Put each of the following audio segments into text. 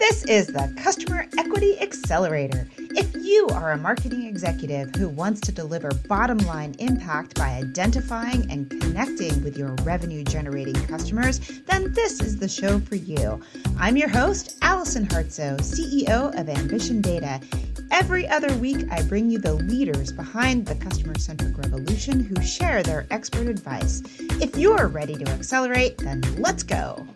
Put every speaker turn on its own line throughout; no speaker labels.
This is the Customer Equity Accelerator. If you are a marketing executive who wants to deliver bottom line impact by identifying and connecting with your revenue generating customers, then this is the show for you. I'm your host, Allison Hartsoe, CEO of Ambition Data. Every other week, I bring you the leaders behind the customer centric revolution who share their expert advice. If you're ready to accelerate, then let's go.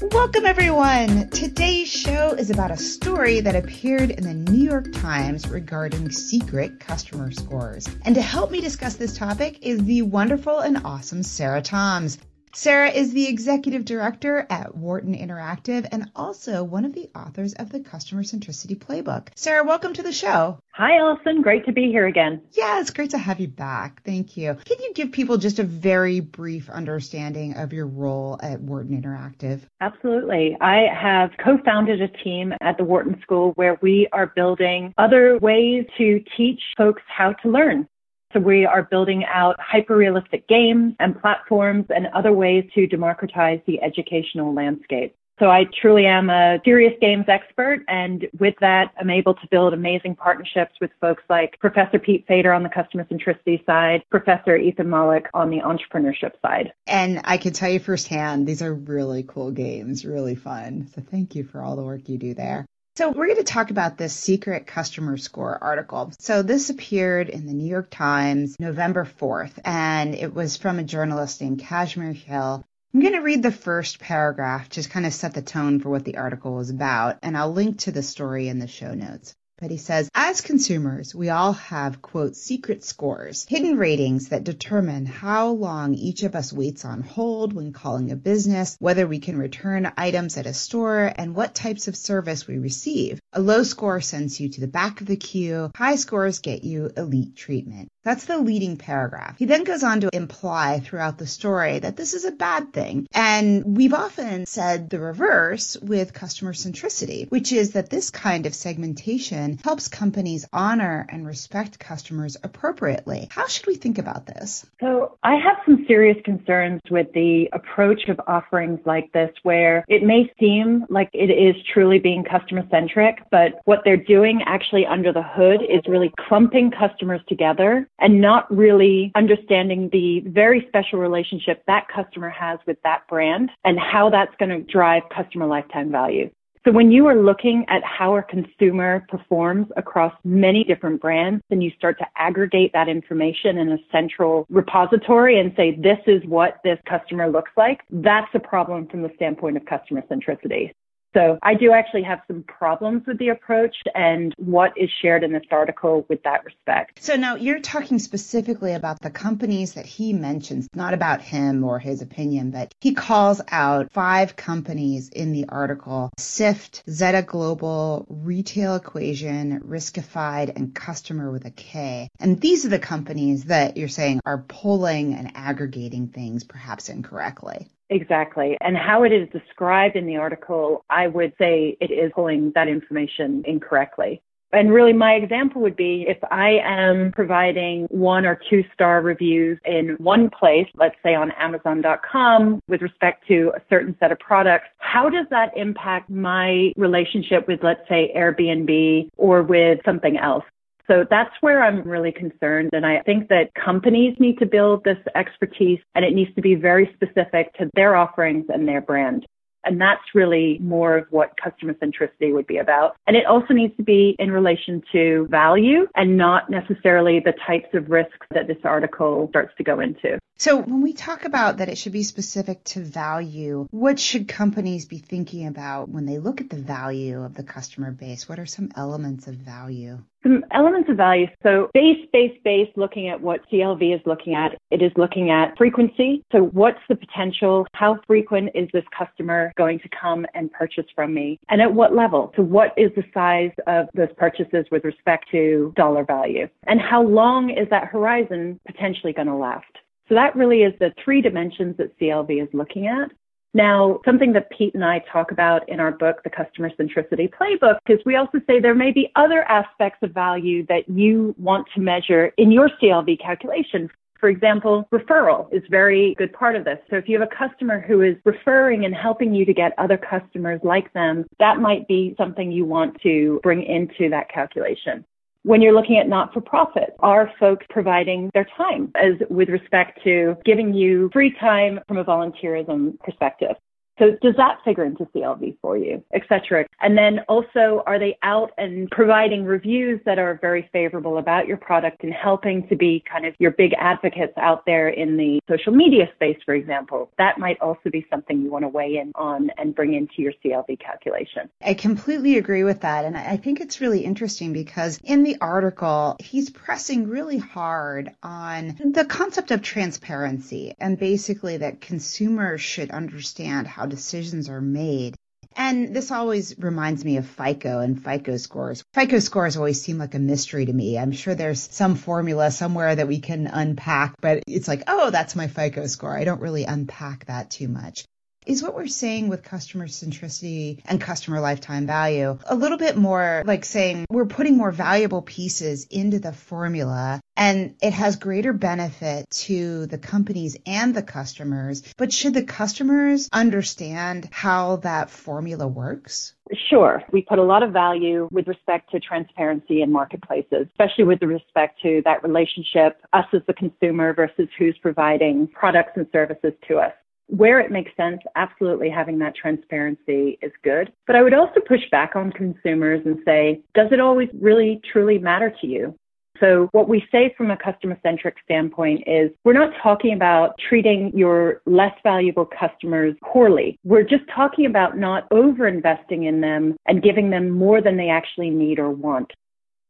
Welcome, everyone. Today's show is about a story that appeared in the New York Times regarding secret customer scores. And to help me discuss this topic is the wonderful and awesome Sarah Toms. Sarah is the executive director at Wharton Interactive and also one of the authors of the Customer Centricity Playbook. Sarah, welcome to the show.
Hi, Allison. Great to be here again.
Yeah, it's great to have you back. Thank you. Can you give people just a very brief understanding of your role at Wharton Interactive?
Absolutely. I have co founded a team at the Wharton School where we are building other ways to teach folks how to learn. So we are building out hyper-realistic games and platforms and other ways to democratize the educational landscape. So I truly am a serious games expert. And with that, I'm able to build amazing partnerships with folks like Professor Pete Fader on the customer centricity side, Professor Ethan Mollick on the entrepreneurship side.
And I can tell you firsthand, these are really cool games, really fun. So thank you for all the work you do there. So we're going to talk about this secret customer score article. So this appeared in the New York Times November 4th, and it was from a journalist named Kashmir Hill. I'm going to read the first paragraph, just kind of set the tone for what the article was about, and I'll link to the story in the show notes. But he says, as consumers, we all have, quote, secret scores, hidden ratings that determine how long each of us waits on hold when calling a business, whether we can return items at a store, and what types of service we receive. A low score sends you to the back of the queue. High scores get you elite treatment. That's the leading paragraph. He then goes on to imply throughout the story that this is a bad thing. And we've often said the reverse with customer centricity, which is that this kind of segmentation helps companies honor and respect customers appropriately. How should we think about this?
So I have some serious concerns with the approach of offerings like this where it may seem like it is truly being customer centric, but what they're doing actually under the hood is really clumping customers together and not really understanding the very special relationship that customer has with that brand and how that's going to drive customer lifetime value. So when you are looking at how a consumer performs across many different brands, then you start to aggregate that information in a central repository and say, this is what this customer looks like. That's a problem from the standpoint of customer centricity. So I do actually have some problems with the approach and what is shared in this article with that respect.
So now you're talking specifically about the companies that he mentions, not about him or his opinion, but he calls out five companies in the article, Sift, Zeta Global, Retail Equation, Riskified, and Customer with a K. And these are the companies that you're saying are pulling and aggregating things perhaps incorrectly.
Exactly. And how it is described in the article, I would say it is pulling that information incorrectly. And really my example would be if I am providing one or two star reviews in one place, let's say on Amazon.com with respect to a certain set of products, how does that impact my relationship with, let's say, Airbnb or with something else? So that's where I'm really concerned. And I think that companies need to build this expertise and it needs to be very specific to their offerings and their brand. And that's really more of what customer centricity would be about. And it also needs to be in relation to value and not necessarily the types of risks that this article starts to go into.
So when we talk about that it should be specific to value, what should companies be thinking about when they look at the value of the customer base? What are some elements of value?
Some elements of value. So base, base, base, looking at what CLV is looking at, it is looking at frequency. So what's the potential? How frequent is this customer going to come and purchase from me? And at what level? So what is the size of those purchases with respect to dollar value? And how long is that horizon potentially going to last? So that really is the three dimensions that CLV is looking at. Now, something that Pete and I talk about in our book, The Customer Centricity Playbook, is we also say there may be other aspects of value that you want to measure in your CLV calculation. For example, referral is very good part of this. So if you have a customer who is referring and helping you to get other customers like them, that might be something you want to bring into that calculation. When you're looking at not for profit, are folks providing their time as with respect to giving you free time from a volunteerism perspective? So does that figure into CLV for you, et cetera? And then also, are they out and providing reviews that are very favorable about your product and helping to be kind of your big advocates out there in the social media space, for example? That might also be something you want to weigh in on and bring into your CLV calculation.
I completely agree with that. And I think it's really interesting because in the article, he's pressing really hard on the concept of transparency and basically that consumers should understand how decisions are made. And this always reminds me of FICO and FICO scores. FICO scores always seem like a mystery to me. I'm sure there's some formula somewhere that we can unpack, but it's like, oh, that's my FICO score. I don't really unpack that too much is what we're saying with customer centricity and customer lifetime value a little bit more like saying we're putting more valuable pieces into the formula and it has greater benefit to the companies and the customers. But should the customers understand how that formula works?
Sure. We put a lot of value with respect to transparency in marketplaces, especially with respect to that relationship, us as the consumer versus who's providing products and services to us where it makes sense, absolutely having that transparency is good. But I would also push back on consumers and say, does it always really truly matter to you? So what we say from a customer centric standpoint is we're not talking about treating your less valuable customers poorly. We're just talking about not over investing in them and giving them more than they actually need or want.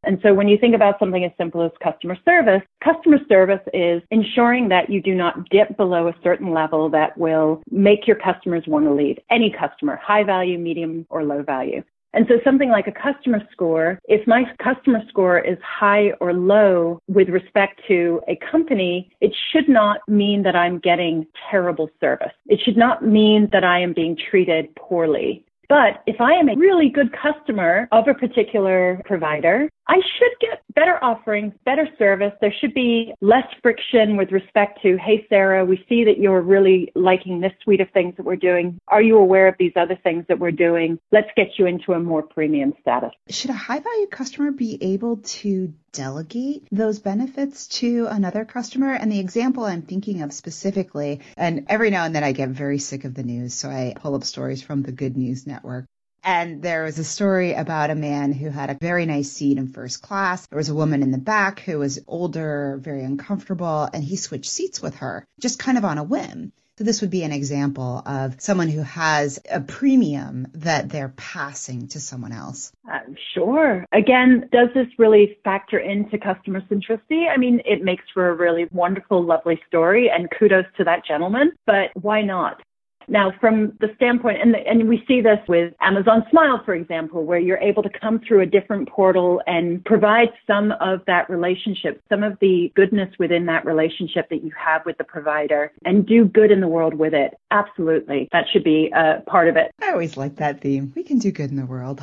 And so when you think about something as simple as customer service, customer service is ensuring that you do not dip below a certain level that will make your customers want to leave. Any customer, high value, medium, or low value. And so something like a customer score, if my customer score is high or low with respect to a company, it should not mean that I'm getting terrible service. It should not mean that I am being treated poorly. But if I am a really good customer of a particular provider, I should get better offerings, better service. There should be less friction with respect to, hey, Sarah, we see that you're really liking this suite of things that we're doing. Are you aware of these other things that we're doing? Let's get you into a more premium status.
Should a high value customer be able to delegate those benefits to another customer. And the example I'm thinking of specifically, and every now and then I get very sick of the news, so I pull up stories from the Good News Network. And there was a story about a man who had a very nice seat in first class. There was a woman in the back who was older, very uncomfortable, and he switched seats with her just kind of on a whim. So this would be an example of someone who has a premium that they're passing to someone else.
Uh, sure. Again, does this really factor into customer centricity? I mean, it makes for a really wonderful, lovely story and kudos to that gentleman, but why not? Now, from the standpoint, and, the, and we see this with Amazon Smile, for example, where you're able to come through a different portal and provide some of that relationship, some of the goodness within that relationship that you have with the provider and do good in the world with it. Absolutely. That should be a part of it.
I always like that theme. We can do good in the world.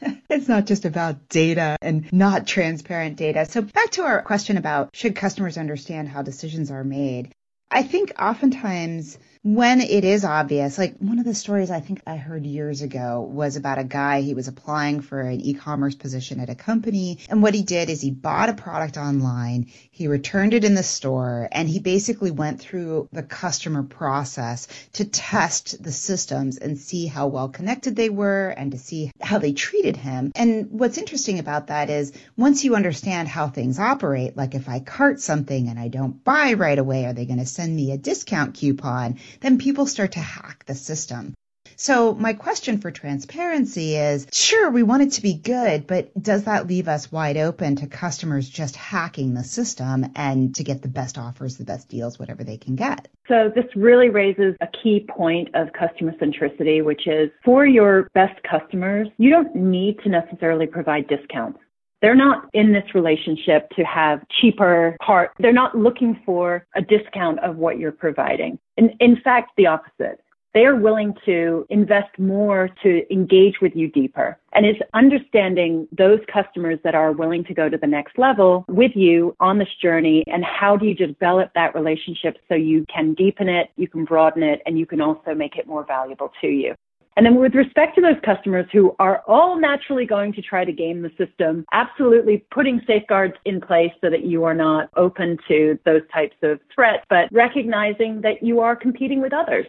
it's not just about data and not transparent data. So back to our question about should customers understand how decisions are made? I think oftentimes when it is obvious, like one of the stories I think I heard years ago was about a guy, he was applying for an e-commerce position at a company. And what he did is he bought a product online, he returned it in the store, and he basically went through the customer process to test the systems and see how well connected they were and to see how they treated him. And what's interesting about that is once you understand how things operate, like if I cart something and I don't buy right away, are they going to send me a discount coupon? Then people start to hack the system. So my question for transparency is, sure, we want it to be good, but does that leave us wide open to customers just hacking the system and to get the best offers, the best deals, whatever they can get?
So this really raises a key point of customer centricity, which is for your best customers, you don't need to necessarily provide discounts. They're not in this relationship to have cheaper part. They're not looking for a discount of what you're providing. In, in fact, the opposite. they're willing to invest more to engage with you deeper. And it's understanding those customers that are willing to go to the next level with you on this journey and how do you develop that relationship so you can deepen it, you can broaden it, and you can also make it more valuable to you. And then with respect to those customers who are all naturally going to try to game the system, absolutely putting safeguards in place so that you are not open to those types of threats, but recognizing that you are competing with others.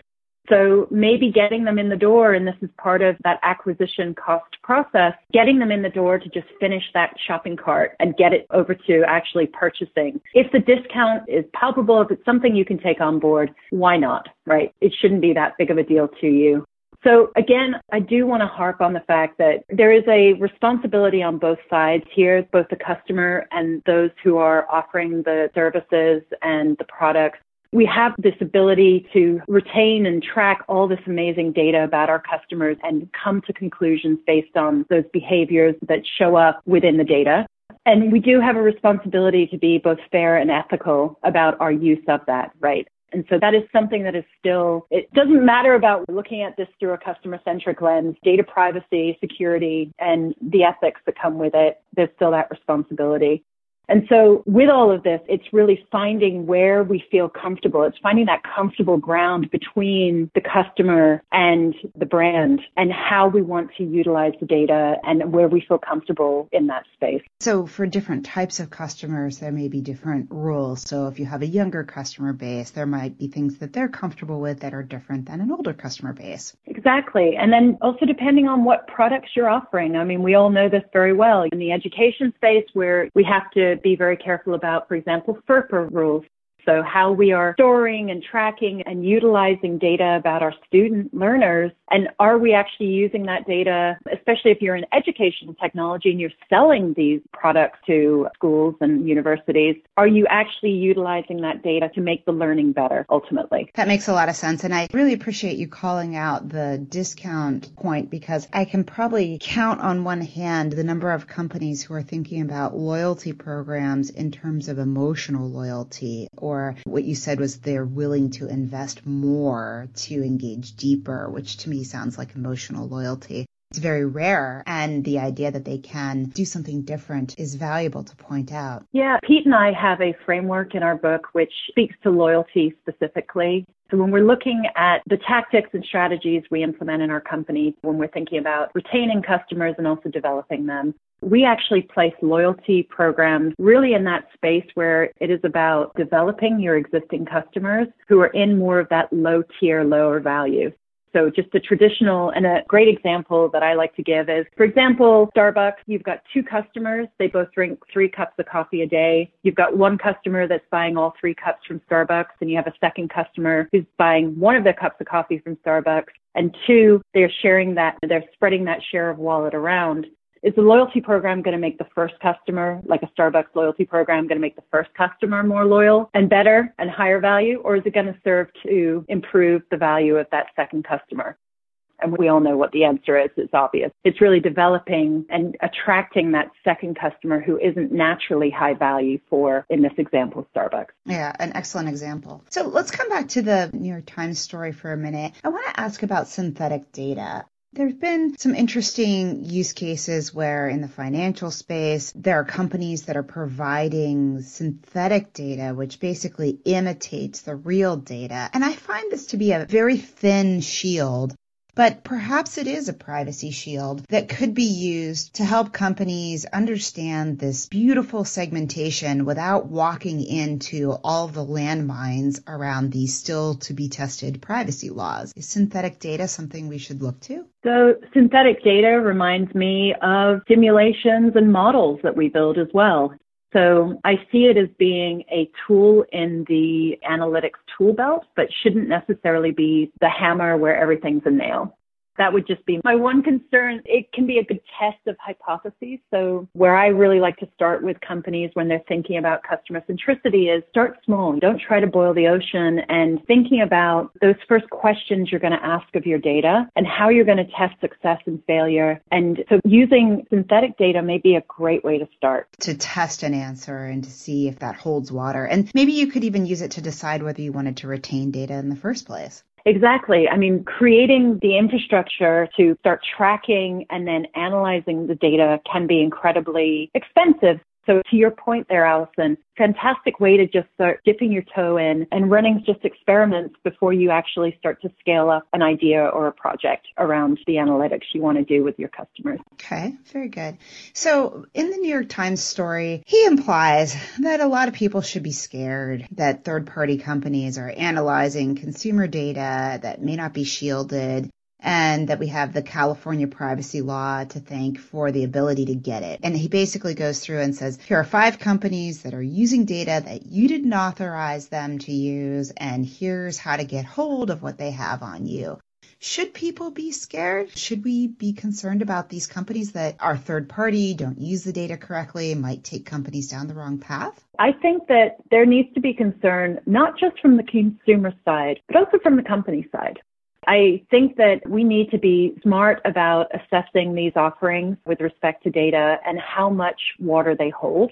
So maybe getting them in the door, and this is part of that acquisition cost process, getting them in the door to just finish that shopping cart and get it over to actually purchasing. If the discount is palpable, if it's something you can take on board, why not, right? It shouldn't be that big of a deal to you. So again, I do want to harp on the fact that there is a responsibility on both sides here, both the customer and those who are offering the services and the products we have this ability to retain and track all this amazing data about our customers and come to conclusions based on those behaviors that show up within the data. And we do have a responsibility to be both fair and ethical about our use of that, right? And so that is something that is still, it doesn't matter about looking at this through a customer centric lens, data privacy, security, and the ethics that come with it. There's still that responsibility. And so with all of this, it's really finding where we feel comfortable. It's finding that comfortable ground between the customer and the brand and how we want to utilize the data and where we feel comfortable in that space.
So for different types of customers, there may be different rules. So if you have a younger customer base, there might be things that they're comfortable with that are different than an older customer base.
Exactly. And then also depending on what products you're offering. I mean, we all know this very well. In the education space where we have to be very careful about, for example, FERPA rules. So how we are storing and tracking and utilizing data about our student learners. And are we actually using that data, especially if you're in education technology and you're selling these products to schools and universities? Are you actually utilizing that data to make the learning better ultimately?
That makes a lot of sense. And I really appreciate you calling out the discount point because I can probably count on one hand the number of companies who are thinking about loyalty programs in terms of emotional loyalty or or what you said was they're willing to invest more to engage deeper, which to me sounds like emotional loyalty. It's very rare, and the idea that they can do something different is valuable to point out.
Yeah, Pete and I have a framework in our book which speaks to loyalty specifically. So when we're looking at the tactics and strategies we implement in our company, when we're thinking about retaining customers and also developing them, we actually place loyalty programs really in that space where it is about developing your existing customers who are in more of that low tier, lower value. So just a traditional and a great example that I like to give is, for example, Starbucks, you've got two customers. They both drink three cups of coffee a day. You've got one customer that's buying all three cups from Starbucks and you have a second customer who's buying one of the cups of coffee from Starbucks. And two, they're sharing that, they're spreading that share of wallet around is the loyalty program going to make the first customer, like a Starbucks loyalty program, going to make the first customer more loyal and better and higher value? Or is it going to serve to improve the value of that second customer? And we all know what the answer is. It's obvious. It's really developing and attracting that second customer who isn't naturally high value for, in this example, Starbucks.
Yeah, an excellent example. So let's come back to the New York Times story for a minute. I want to ask about synthetic data. There's been some interesting use cases where in the financial space, there are companies that are providing synthetic data, which basically imitates the real data. And I find this to be a very thin shield but perhaps it is a privacy shield that could be used to help companies understand this beautiful segmentation without walking into all the landmines around these still to be tested privacy laws. Is synthetic data something we should look to?
So synthetic data reminds me of simulations and models that we build as well. So I see it as being a tool in the analytics tool belt, but shouldn't necessarily be the hammer where everything's a nail. That would just be my one concern. It can be a good test of hypotheses. So where I really like to start with companies when they're thinking about customer centricity is start small. Don't try to boil the ocean and thinking about those first questions you're going to ask of your data and how you're going to test success and failure. And so using synthetic data may be a great way to start.
To test an answer and to see if that holds water. And maybe you could even use it to decide whether you wanted to retain data in the first place.
Exactly. I mean, creating the infrastructure to start tracking and then analyzing the data can be incredibly expensive. So to your point there, Allison, fantastic way to just start dipping your toe in and running just experiments before you actually start to scale up an idea or a project around the analytics you want to do with your customers.
Okay, very good. So in the New York Times story, he implies that a lot of people should be scared that third party companies are analyzing consumer data that may not be shielded and that we have the California privacy law to thank for the ability to get it. And he basically goes through and says, here are five companies that are using data that you didn't authorize them to use, and here's how to get hold of what they have on you. Should people be scared? Should we be concerned about these companies that are third party, don't use the data correctly, might take companies down the wrong path?
I think that there needs to be concern not just from the consumer side, but also from the company side. I think that we need to be smart about assessing these offerings with respect to data and how much water they hold.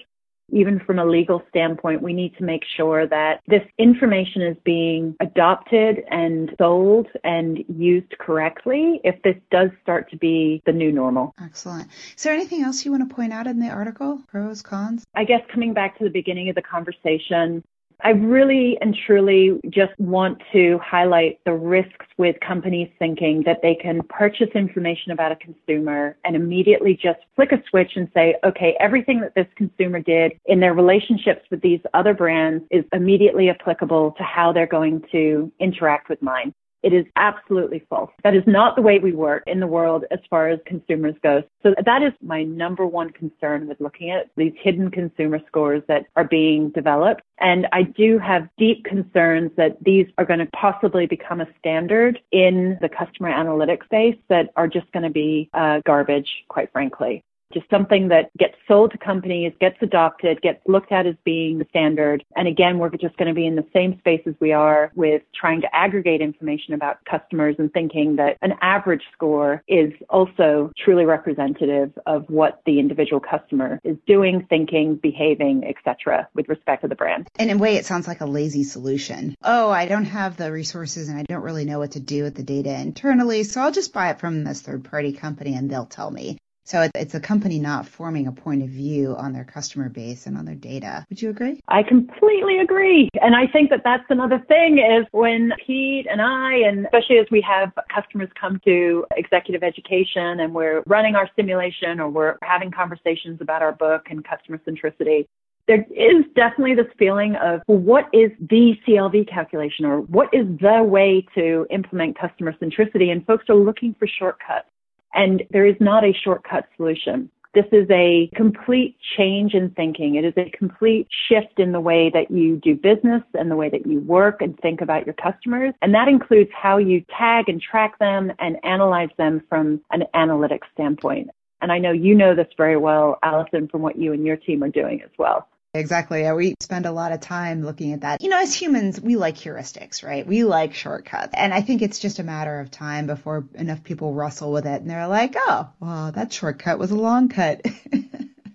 Even from a legal standpoint, we need to make sure that this information is being adopted and sold and used correctly if this does start to be the new normal.
Excellent. Is there anything else you want to point out in the article? Pros, cons?
I guess coming back to the beginning of the conversation, I really and truly just want to highlight the risks with companies thinking that they can purchase information about a consumer and immediately just flick a switch and say, okay, everything that this consumer did in their relationships with these other brands is immediately applicable to how they're going to interact with mine. It is absolutely false. That is not the way we work in the world as far as consumers go. So that is my number one concern with looking at these hidden consumer scores that are being developed. And I do have deep concerns that these are going to possibly become a standard in the customer analytics space that are just going to be uh, garbage, quite frankly just something that gets sold to companies, gets adopted, gets looked at as being the standard. And again, we're just going to be in the same space as we are with trying to aggregate information about customers and thinking that an average score is also truly representative of what the individual customer is doing, thinking, behaving, etc. with respect to the brand.
And in a way, it sounds like a lazy solution. Oh, I don't have the resources and I don't really know what to do with the data internally, so I'll just buy it from this third party company and they'll tell me. So it's a company not forming a point of view on their customer base and on their data. Would you agree?
I completely agree. And I think that that's another thing is when Pete and I, and especially as we have customers come to executive education and we're running our simulation or we're having conversations about our book and customer centricity, there is definitely this feeling of well, what is the CLV calculation or what is the way to implement customer centricity? And folks are looking for shortcuts. And there is not a shortcut solution. This is a complete change in thinking. It is a complete shift in the way that you do business and the way that you work and think about your customers. And that includes how you tag and track them and analyze them from an analytics standpoint. And I know you know this very well, Allison, from what you and your team are doing as well.
Exactly. We spend a lot of time looking at that. You know, as humans, we like heuristics, right? We like shortcuts. And I think it's just a matter of time before enough people wrestle with it and they're like, oh, well, that shortcut was a long cut.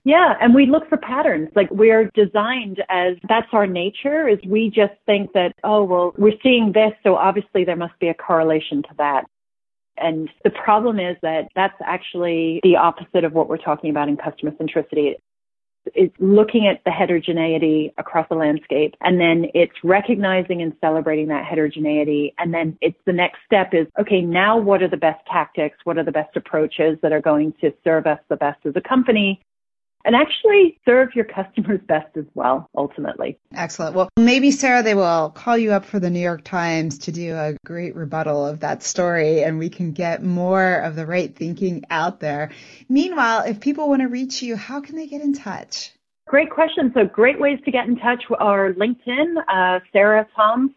Yeah, and we look for patterns. Like we're designed as that's our nature is we just think that, oh, well, we're seeing this, so obviously there must be a correlation to that. And the problem is that that's actually the opposite of what we're talking about in customer centricity is looking at the heterogeneity across the landscape and then it's recognizing and celebrating that heterogeneity and then it's the next step is okay now what are the best tactics? What are the best approaches that are going to serve us the best as a company and actually serve your customers best as well, ultimately.
Excellent. Well, maybe, Sarah, they will call you up for the New York Times to do a great rebuttal of that story and we can get more of the right thinking out there. Meanwhile, if people want to reach you, how can they get in touch?
Great question. So great ways to get in touch are LinkedIn, uh, Sarah Toms,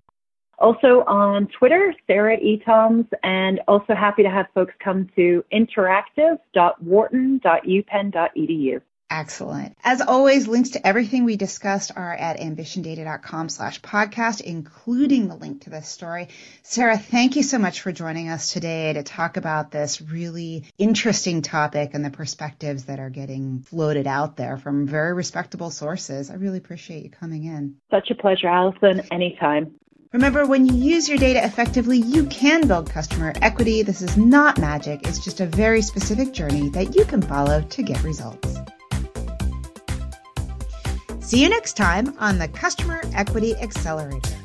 also on Twitter, Sarah E. Toms, and also happy to have folks come to interactive.wharton.upenn.edu.
Excellent. As always, links to everything we discussed are at ambitiondata.com slash podcast, including the link to this story. Sarah, thank you so much for joining us today to talk about this really interesting topic and the perspectives that are getting floated out there from very respectable sources. I really appreciate you coming in.
Such a pleasure, Allison. Anytime.
Remember, when you use your data effectively, you can build customer equity. This is not magic. It's just a very specific journey that you can follow to get results. See you next time on the Customer Equity Accelerator.